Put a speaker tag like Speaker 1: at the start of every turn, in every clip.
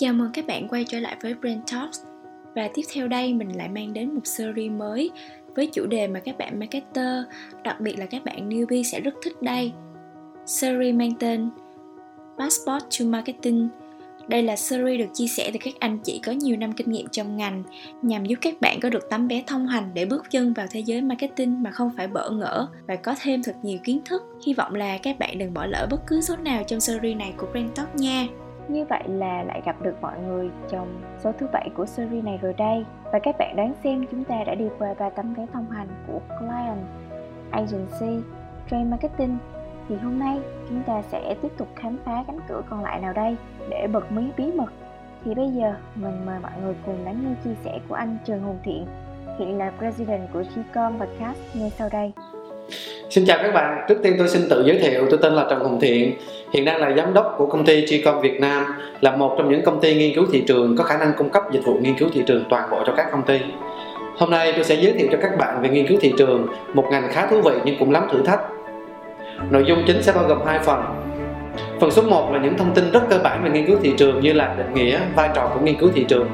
Speaker 1: Chào mừng các bạn quay trở lại với Brain Talks Và tiếp theo đây mình lại mang đến một series mới với chủ đề mà các bạn marketer, đặc biệt là các bạn newbie sẽ rất thích đây. Series mang tên Passport to Marketing đây là series được chia sẻ từ các anh chị có nhiều năm kinh nghiệm trong ngành nhằm giúp các bạn có được tấm vé thông hành để bước chân vào thế giới marketing mà không phải bỡ ngỡ và có thêm thật nhiều kiến thức. Hy vọng là các bạn đừng bỏ lỡ bất cứ số nào trong series này của Brand Talk nha.
Speaker 2: Như vậy là lại gặp được mọi người trong số thứ bảy của series này rồi đây. Và các bạn đoán xem chúng ta đã đi qua ba tấm vé thông hành của Client, Agency, Trade Marketing. Thì hôm nay chúng ta sẽ tiếp tục khám phá cánh cửa còn lại nào đây để bật mí bí mật. Thì bây giờ mình mời mọi người cùng lắng nghe chia sẻ của anh Trần Hùng Thiện Hiện là President của Gcom Podcast ngay sau đây.
Speaker 3: Xin chào các bạn, trước tiên tôi xin tự giới thiệu, tôi tên là Trần Hùng Thiện. Hiện đang là giám đốc của công ty Tricom Việt Nam Là một trong những công ty nghiên cứu thị trường có khả năng cung cấp dịch vụ nghiên cứu thị trường toàn bộ cho các công ty. Hôm nay tôi sẽ giới thiệu cho các bạn về nghiên cứu thị trường Một ngành khá thú vị nhưng cũng lắm thử thách. Nội dung chính sẽ bao gồm hai phần. Phần số 1 là những thông tin rất cơ bản về nghiên cứu thị trường như là định nghĩa, vai trò của nghiên cứu thị trường.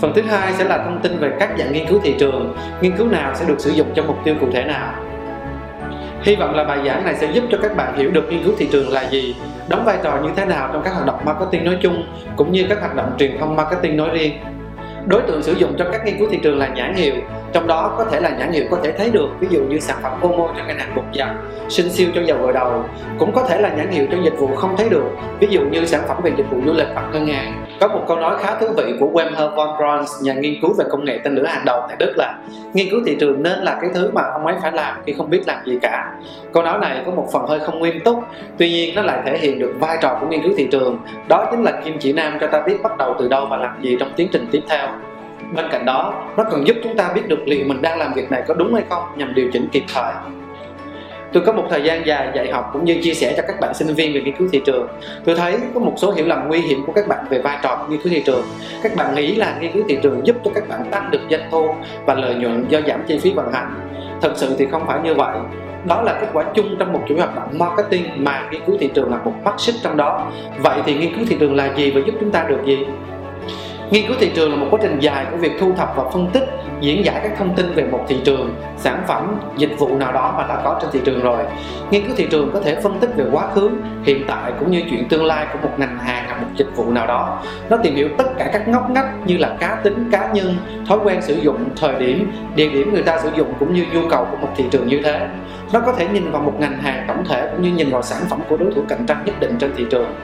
Speaker 3: Phần thứ hai sẽ là thông tin về các dạng nghiên cứu thị trường, nghiên cứu nào sẽ được sử dụng cho mục tiêu cụ thể nào. Hy vọng là bài giảng này sẽ giúp cho các bạn hiểu được nghiên cứu thị trường là gì, đóng vai trò như thế nào trong các hoạt động marketing nói chung cũng như các hoạt động truyền thông marketing nói riêng. Đối tượng sử dụng cho các nghiên cứu thị trường là nhãn hiệu, trong đó có thể là nhãn hiệu có thể thấy được, ví dụ như sản phẩm Omo cho ngành hàng bột giặt, sinh siêu cho dầu gội đầu, cũng có thể là nhãn hiệu cho dịch vụ không thấy được, ví dụ như sản phẩm về dịch vụ du lịch hoặc ngân hàng. Có một câu nói khá thú vị của Wemher von Braun, nhà nghiên cứu về công nghệ tên lửa hàng đầu tại Đức là nghiên cứu thị trường nên là cái thứ mà ông ấy phải làm khi không biết làm gì cả. Câu nói này có một phần hơi không nghiêm túc, tuy nhiên nó lại thể hiện được vai trò của nghiên cứu thị trường. Đó chính là kim chỉ nam cho ta biết bắt đầu từ đâu và làm gì trong tiến trình tiếp theo bên cạnh đó, nó còn giúp chúng ta biết được liệu mình đang làm việc này có đúng hay không nhằm điều chỉnh kịp thời. Tôi có một thời gian dài dạy học cũng như chia sẻ cho các bạn sinh viên về nghiên cứu thị trường. Tôi thấy có một số hiểu lầm nguy hiểm của các bạn về vai trò của nghiên cứu thị trường. Các bạn nghĩ là nghiên cứu thị trường giúp cho các bạn tăng được doanh thu và lợi nhuận do giảm chi phí vận hành. Thật sự thì không phải như vậy. Đó là kết quả chung trong một chuỗi hoạt động marketing mà nghiên cứu thị trường là một mắt xích trong đó. Vậy thì nghiên cứu thị trường là gì và giúp chúng ta được gì? Nghiên cứu thị trường là một quá trình dài của việc thu thập và phân tích, diễn giải các thông tin về một thị trường, sản phẩm, dịch vụ nào đó mà đã có trên thị trường rồi. Nghiên cứu thị trường có thể phân tích về quá khứ, hiện tại cũng như chuyện tương lai của một ngành hàng hoặc một dịch vụ nào đó. Nó tìm hiểu tất cả các ngóc ngách như là cá tính, cá nhân, thói quen sử dụng, thời điểm, địa điểm người ta sử dụng cũng như nhu cầu của một thị trường như thế. Nó có thể nhìn vào một ngành hàng tổng thể cũng như nhìn vào sản phẩm của đối thủ cạnh tranh nhất định trên thị trường.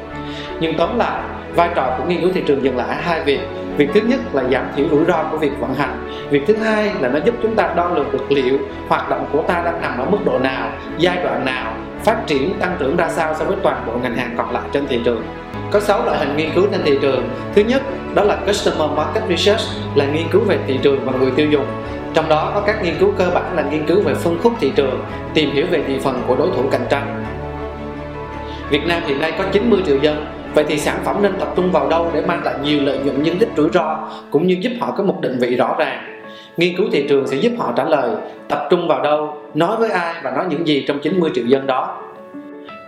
Speaker 3: Nhưng tóm lại, vai trò của nghiên cứu thị trường dừng lại ở hai việc. Việc thứ nhất là giảm thiểu rủi ro của việc vận hành. Việc thứ hai là nó giúp chúng ta đo lường được liệu, hoạt động của ta đang nằm ở mức độ nào, giai đoạn nào, phát triển, tăng trưởng ra sao so với toàn bộ ngành hàng còn lại trên thị trường. Có 6 loại hình nghiên cứu trên thị trường. Thứ nhất, đó là customer market research, là nghiên cứu về thị trường và người tiêu dùng. Trong đó có các nghiên cứu cơ bản là nghiên cứu về phân khúc thị trường, tìm hiểu về thị phần của đối thủ cạnh tranh. Việt Nam hiện nay có 90 triệu dân vậy thì sản phẩm nên tập trung vào đâu để mang lại nhiều lợi nhuận nhưng ít rủi ro, cũng như giúp họ có một định vị rõ ràng? Nghiên cứu thị trường sẽ giúp họ trả lời, tập trung vào đâu, nói với ai và nói những gì trong 90 triệu dân đó?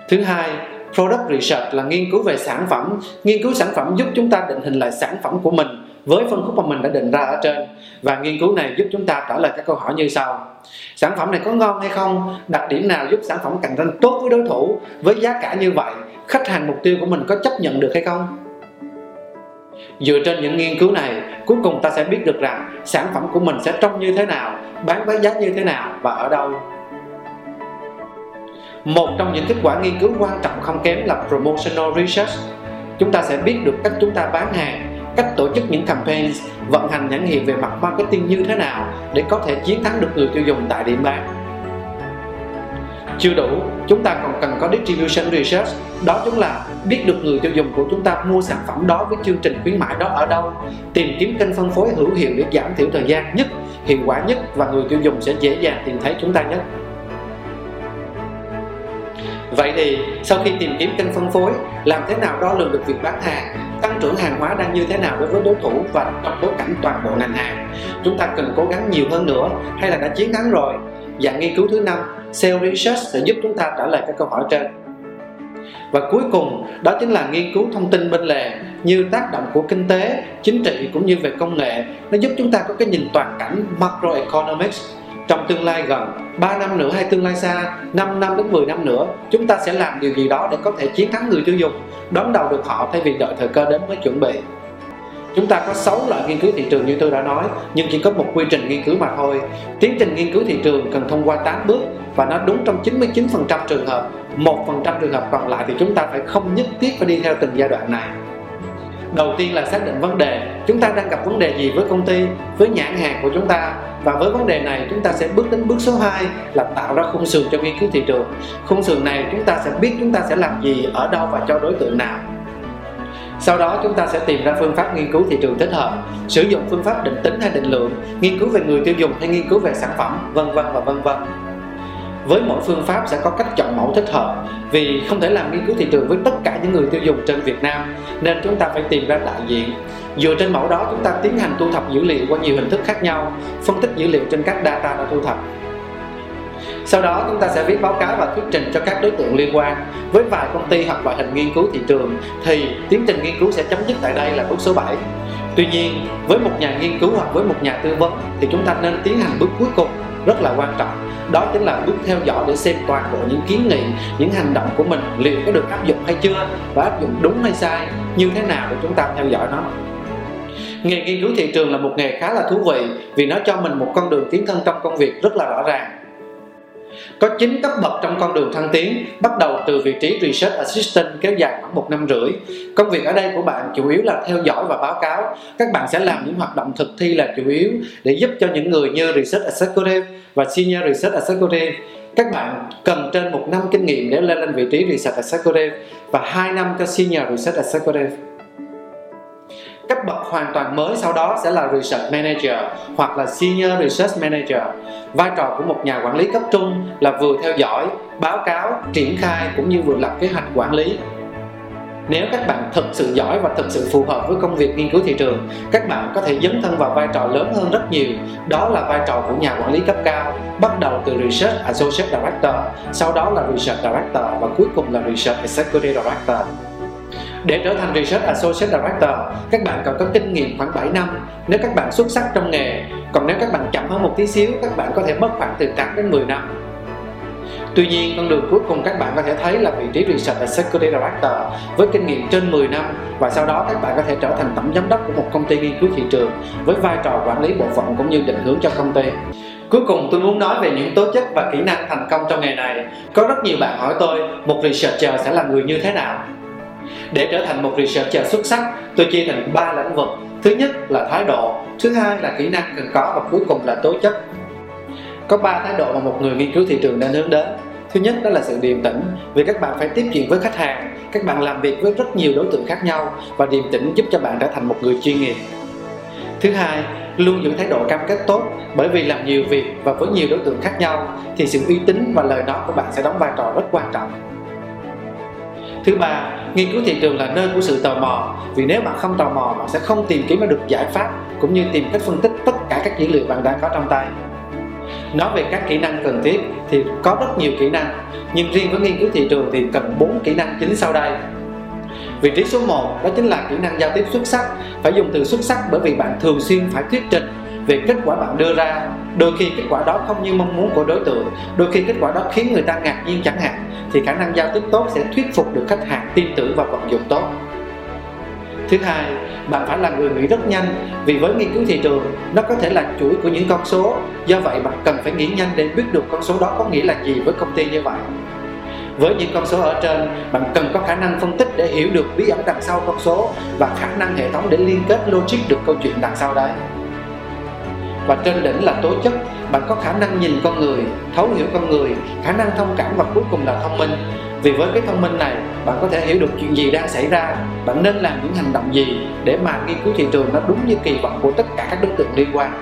Speaker 3: Thứ hai, product research là nghiên cứu về sản phẩm. Nghiên cứu sản phẩm giúp chúng ta định hình lại sản phẩm của mình với phân khúc mà mình đã định ra ở trên. Và nghiên cứu này giúp chúng ta trả lời các câu hỏi như sau. Sản phẩm này có ngon hay không? Đặc điểm nào giúp sản phẩm cạnh tranh tốt với đối thủ? Với giá cả như vậy khách hàng mục tiêu của mình có chấp nhận được hay không? Dựa trên những nghiên cứu này cuối cùng ta sẽ biết được rằng sản phẩm của mình sẽ trông như thế nào bán với giá như thế nào và ở đâu. Một trong những kết quả nghiên cứu quan trọng không kém là promotional research. Chúng ta sẽ biết được cách chúng ta bán hàng cách tổ chức những campaigns, vận hành nhãn hiệu về mặt marketing như thế nào để có thể chiến thắng được người tiêu dùng tại điểm bán chưa đủ chúng ta còn cần có distribution research đó chính là biết được người tiêu dùng của chúng ta mua sản phẩm đó với chương trình khuyến mại đó ở đâu tìm kiếm kênh phân phối hữu hiệu để giảm thiểu thời gian nhất hiệu quả nhất và người tiêu dùng sẽ dễ dàng tìm thấy chúng ta nhất Vậy thì sau khi tìm kiếm kênh phân phối, làm thế nào đo lường được việc bán hàng, tăng trưởng hàng hóa đang như thế nào đối với đối thủ và trong bối cảnh toàn bộ ngành hàng? Chúng ta cần cố gắng nhiều hơn nữa hay là đã chiến thắng rồi? Dạng nghiên cứu thứ năm, Sales Research sẽ giúp chúng ta trả lời các câu hỏi trên. và cuối cùng, đó chính là nghiên cứu thông tin bên lề như tác động của kinh tế, chính trị cũng như về công nghệ. Nó giúp chúng ta có cái nhìn toàn cảnh macroeconomics. Trong tương lai gần 3 năm nữa hay tương lai xa 5 năm đến 10 năm nữa, chúng ta sẽ làm điều gì đó để có thể chiến thắng người tiêu dùng, đón đầu được họ thay vì đợi thời cơ đến mới chuẩn bị. Chúng ta có 6 loại nghiên cứu thị trường như tôi đã nói, nhưng chỉ có một quy trình nghiên cứu mà thôi. Tiến trình nghiên cứu thị trường cần thông qua 8 bước và nó đúng trong 99% trường hợp. 1% trường hợp còn lại thì chúng ta phải không nhất thiết phải đi theo từng giai đoạn này. Đầu tiên là xác định vấn đề, chúng ta đang gặp vấn đề gì với công ty, với nhãn hàng của chúng ta và với vấn đề này chúng ta sẽ bước đến bước số 2 là tạo ra khung sườn cho nghiên cứu thị trường. Khung sườn này chúng ta sẽ biết chúng ta sẽ làm gì, ở đâu và cho đối tượng nào sau đó chúng ta sẽ tìm ra phương pháp nghiên cứu thị trường thích hợp, sử dụng phương pháp định tính hay định lượng, nghiên cứu về người tiêu dùng hay nghiên cứu về sản phẩm, vân vân và vân vân. Với mỗi phương pháp sẽ có cách chọn mẫu thích hợp vì không thể làm nghiên cứu thị trường với tất cả những người tiêu dùng trên Việt Nam nên chúng ta phải tìm ra đại diện. Dựa trên mẫu đó chúng ta tiến hành thu thập dữ liệu qua nhiều hình thức khác nhau, phân tích dữ liệu trên các data đã thu thập sau đó chúng ta sẽ viết báo cáo và thuyết trình cho các đối tượng liên quan. Với vài công ty hoặc loại hình nghiên cứu thị trường thì tiến trình nghiên cứu sẽ chấm dứt tại đây là bước số 7. Tuy nhiên, với một nhà nghiên cứu hoặc với một nhà tư vấn thì chúng ta nên tiến hành bước cuối cùng rất là quan trọng đó chính là bước theo dõi để xem toàn bộ những kiến nghị những hành động của mình liệu có được áp dụng hay chưa và áp dụng đúng hay sai như thế nào để chúng ta theo dõi nó nghề nghiên cứu thị trường là một nghề khá là thú vị vì nó cho mình một con đường tiến thân trong công việc rất là rõ ràng có 9 cấp bậc trong con đường thăng tiến, bắt đầu từ vị trí Research Assistant kéo dài khoảng một năm rưỡi. Công việc ở đây của bạn chủ yếu là theo dõi và báo cáo. Các bạn sẽ làm những hoạt động thực thi là chủ yếu để giúp cho những người như Research Executive và Senior Research Executive các bạn cần trên một năm kinh nghiệm để lên lên vị trí Research Executive và 2 năm cho Senior Research Executive cấp bậc hoàn toàn mới sau đó sẽ là Research Manager hoặc là Senior Research Manager. Vai trò của một nhà quản lý cấp trung là vừa theo dõi, báo cáo, triển khai cũng như vừa lập kế hoạch quản lý. Nếu các bạn thực sự giỏi và thực sự phù hợp với công việc nghiên cứu thị trường, các bạn có thể dấn thân vào vai trò lớn hơn rất nhiều. Đó là vai trò của nhà quản lý cấp cao, bắt đầu từ Research Associate Director, sau đó là Research Director và cuối cùng là Research Executive Director để trở thành Research Associate Director, các bạn cần có kinh nghiệm khoảng 7 năm nếu các bạn xuất sắc trong nghề. Còn nếu các bạn chậm hơn một tí xíu, các bạn có thể mất khoảng từ 8 đến 10 năm. Tuy nhiên, con đường cuối cùng các bạn có thể thấy là vị trí Research Executive Director với kinh nghiệm trên 10 năm và sau đó các bạn có thể trở thành tổng giám đốc của một công ty nghiên cứu thị trường với vai trò quản lý bộ phận cũng như định hướng cho công ty. Cuối cùng tôi muốn nói về những tố chất và kỹ năng thành công trong nghề này. Có rất nhiều bạn hỏi tôi, một researcher sẽ là người như thế nào? Để trở thành một researcher xuất sắc, tôi chia thành ba lĩnh vực. Thứ nhất là thái độ, thứ hai là kỹ năng cần có và cuối cùng là tố chất. Có ba thái độ mà một người nghiên cứu thị trường nên hướng đến. Thứ nhất đó là sự điềm tĩnh, vì các bạn phải tiếp chuyện với khách hàng, các bạn làm việc với rất nhiều đối tượng khác nhau và điềm tĩnh giúp cho bạn trở thành một người chuyên nghiệp. Thứ hai, luôn giữ thái độ cam kết tốt, bởi vì làm nhiều việc và với nhiều đối tượng khác nhau thì sự uy tín và lời nói của bạn sẽ đóng vai trò rất quan trọng. Thứ ba nghiên cứu thị trường là nơi của sự tò mò. Vì nếu bạn không tò mò, bạn sẽ không tìm kiếm được giải pháp cũng như tìm cách phân tích tất cả các dữ liệu bạn đang có trong tay. Nói về các kỹ năng cần thiết thì có rất nhiều kỹ năng, nhưng riêng với nghiên cứu thị trường thì cần 4 kỹ năng chính sau đây. Vị trí số 1 đó chính là kỹ năng giao tiếp xuất sắc, phải dùng từ xuất sắc bởi vì bạn thường xuyên phải thuyết trình về kết quả bạn đưa ra. Đôi khi kết quả đó không như mong muốn của đối tượng, đôi khi kết quả đó khiến người ta ngạc nhiên chẳng hạn thì khả năng giao tiếp tốt sẽ thuyết phục được khách hàng tin tưởng và vận dụng tốt. Thứ hai, bạn phải là người nghĩ rất nhanh, vì với nghiên cứu thị trường, nó có thể là chuỗi của những con số. Do vậy, bạn cần phải nghĩ nhanh để biết được con số đó có nghĩa là gì với công ty như vậy. Với những con số ở trên, bạn cần có khả năng phân tích để hiểu được bí ẩn đằng sau con số và khả năng hệ thống để liên kết logic được câu chuyện đằng sau đấy và trên đỉnh là tố chất. Bạn có khả năng nhìn con người, thấu hiểu con người, khả năng thông cảm và cuối cùng là thông minh. Vì với cái thông minh này, bạn có thể hiểu được chuyện gì đang xảy ra. Bạn nên làm những hành động gì để mà nghiên cứu thị trường nó đúng như kỳ vọng của tất cả các đối tượng liên quan.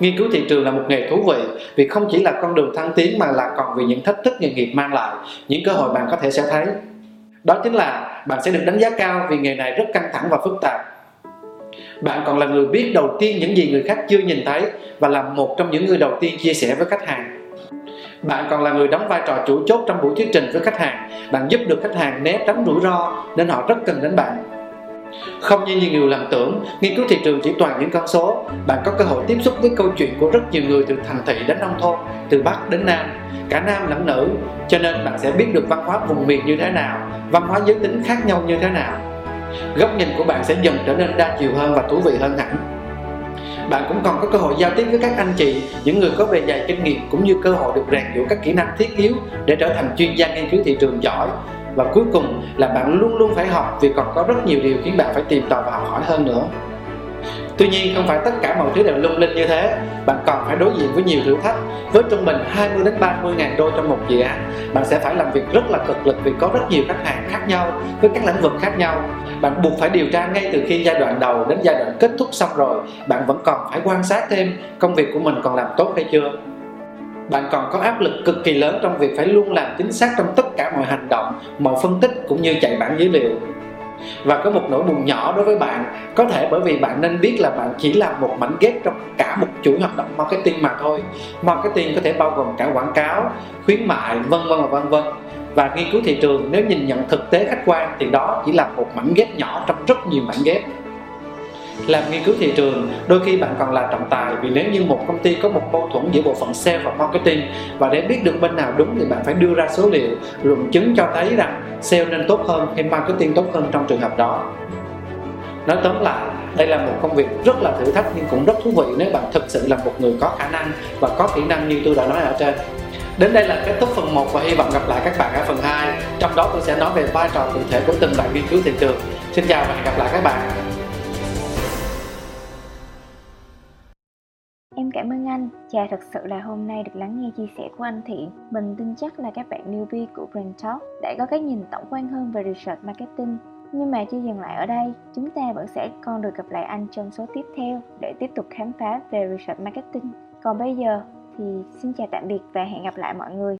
Speaker 3: Nghiên cứu thị trường là một nghề thú vị vì không chỉ là con đường thăng tiến mà là còn vì những thách thức nghề nghiệp mang lại, những cơ hội bạn có thể sẽ thấy. Đó chính là bạn sẽ được đánh giá cao vì nghề này rất căng thẳng và phức tạp bạn còn là người biết đầu tiên những gì người khác chưa nhìn thấy và là một trong những người đầu tiên chia sẻ với khách hàng. Bạn còn là người đóng vai trò chủ chốt trong buổi thuyết trình với khách hàng. Bạn giúp được khách hàng né tránh rủi ro nên họ rất cần đến bạn. Không như nhiều người làm tưởng, nghiên cứu thị trường chỉ toàn những con số. Bạn có cơ hội tiếp xúc với câu chuyện của rất nhiều người từ thành thị đến nông thôn, từ bắc đến nam, cả nam lẫn nữ. Cho nên bạn sẽ biết được văn hóa vùng miền như thế nào, văn hóa giới tính khác nhau như thế nào góc nhìn của bạn sẽ dần trở nên đa chiều hơn và thú vị hơn hẳn. Bạn cũng còn có cơ hội giao tiếp với các anh chị, những người có bề dày kinh nghiệm cũng như cơ hội được rèn giũa các kỹ năng thiết yếu để trở thành chuyên gia nghiên cứu thị trường giỏi. Và cuối cùng là bạn luôn luôn phải học vì còn có rất nhiều điều khiến bạn phải tìm tòi và học hỏi hơn nữa. Tuy nhiên, không phải tất cả mọi thứ đều lung linh như thế. Bạn còn phải đối diện với nhiều thử thách, Với trung bình 20 đến 30 ngàn đô trong một dự án. Bạn sẽ phải làm việc rất là cực lực vì có rất nhiều khách hàng khác nhau, Với các lĩnh vực khác nhau. Bạn buộc phải điều tra ngay từ khi giai đoạn đầu đến giai đoạn kết thúc xong rồi. Bạn vẫn còn phải quan sát thêm công việc của mình còn làm tốt hay chưa. Bạn còn có áp lực cực kỳ lớn trong việc phải luôn làm chính xác trong tất cả mọi hành động, mọi phân tích cũng như chạy bản dữ liệu và có một nỗi buồn nhỏ đối với bạn. Có thể bởi vì bạn nên biết là bạn chỉ là một mảnh ghép trong cả một chuỗi hoạt động marketing mà thôi. Marketing có thể bao gồm cả quảng cáo, khuyến mại, vân vân và vân vân. Và nghiên cứu thị trường, nếu nhìn nhận thực tế khách quan thì đó chỉ là một mảnh ghép nhỏ trong rất nhiều mảnh ghép làm nghiên cứu thị trường, đôi khi bạn còn là trọng tài vì nếu như một công ty có một mâu thuẫn giữa bộ phận sale và marketing và để biết được bên nào đúng thì bạn phải đưa ra số liệu, luận chứng cho thấy rằng sale nên tốt hơn hay marketing tốt hơn trong trường hợp đó. Nói tóm lại, đây là một công việc rất là thử thách nhưng cũng rất thú vị nếu bạn thực sự là một người có khả năng và có kỹ năng như tôi đã nói ở trên. Đến đây là kết thúc phần 1 và hy vọng gặp lại các bạn ở phần 2 Trong đó tôi sẽ nói về vai trò cụ thể của từng bạn nghiên cứu thị trường. Xin chào và hẹn gặp lại các bạn.
Speaker 2: Em cảm ơn anh, chà thật sự là hôm nay được lắng nghe chia sẻ của anh Thiện Mình tin chắc là các bạn newbie của Brand Talk đã có cái nhìn tổng quan hơn về research marketing nhưng mà chưa dừng lại ở đây, chúng ta vẫn sẽ còn được gặp lại anh trong số tiếp theo để tiếp tục khám phá về research marketing. Còn bây giờ thì xin chào tạm biệt và hẹn gặp lại mọi người.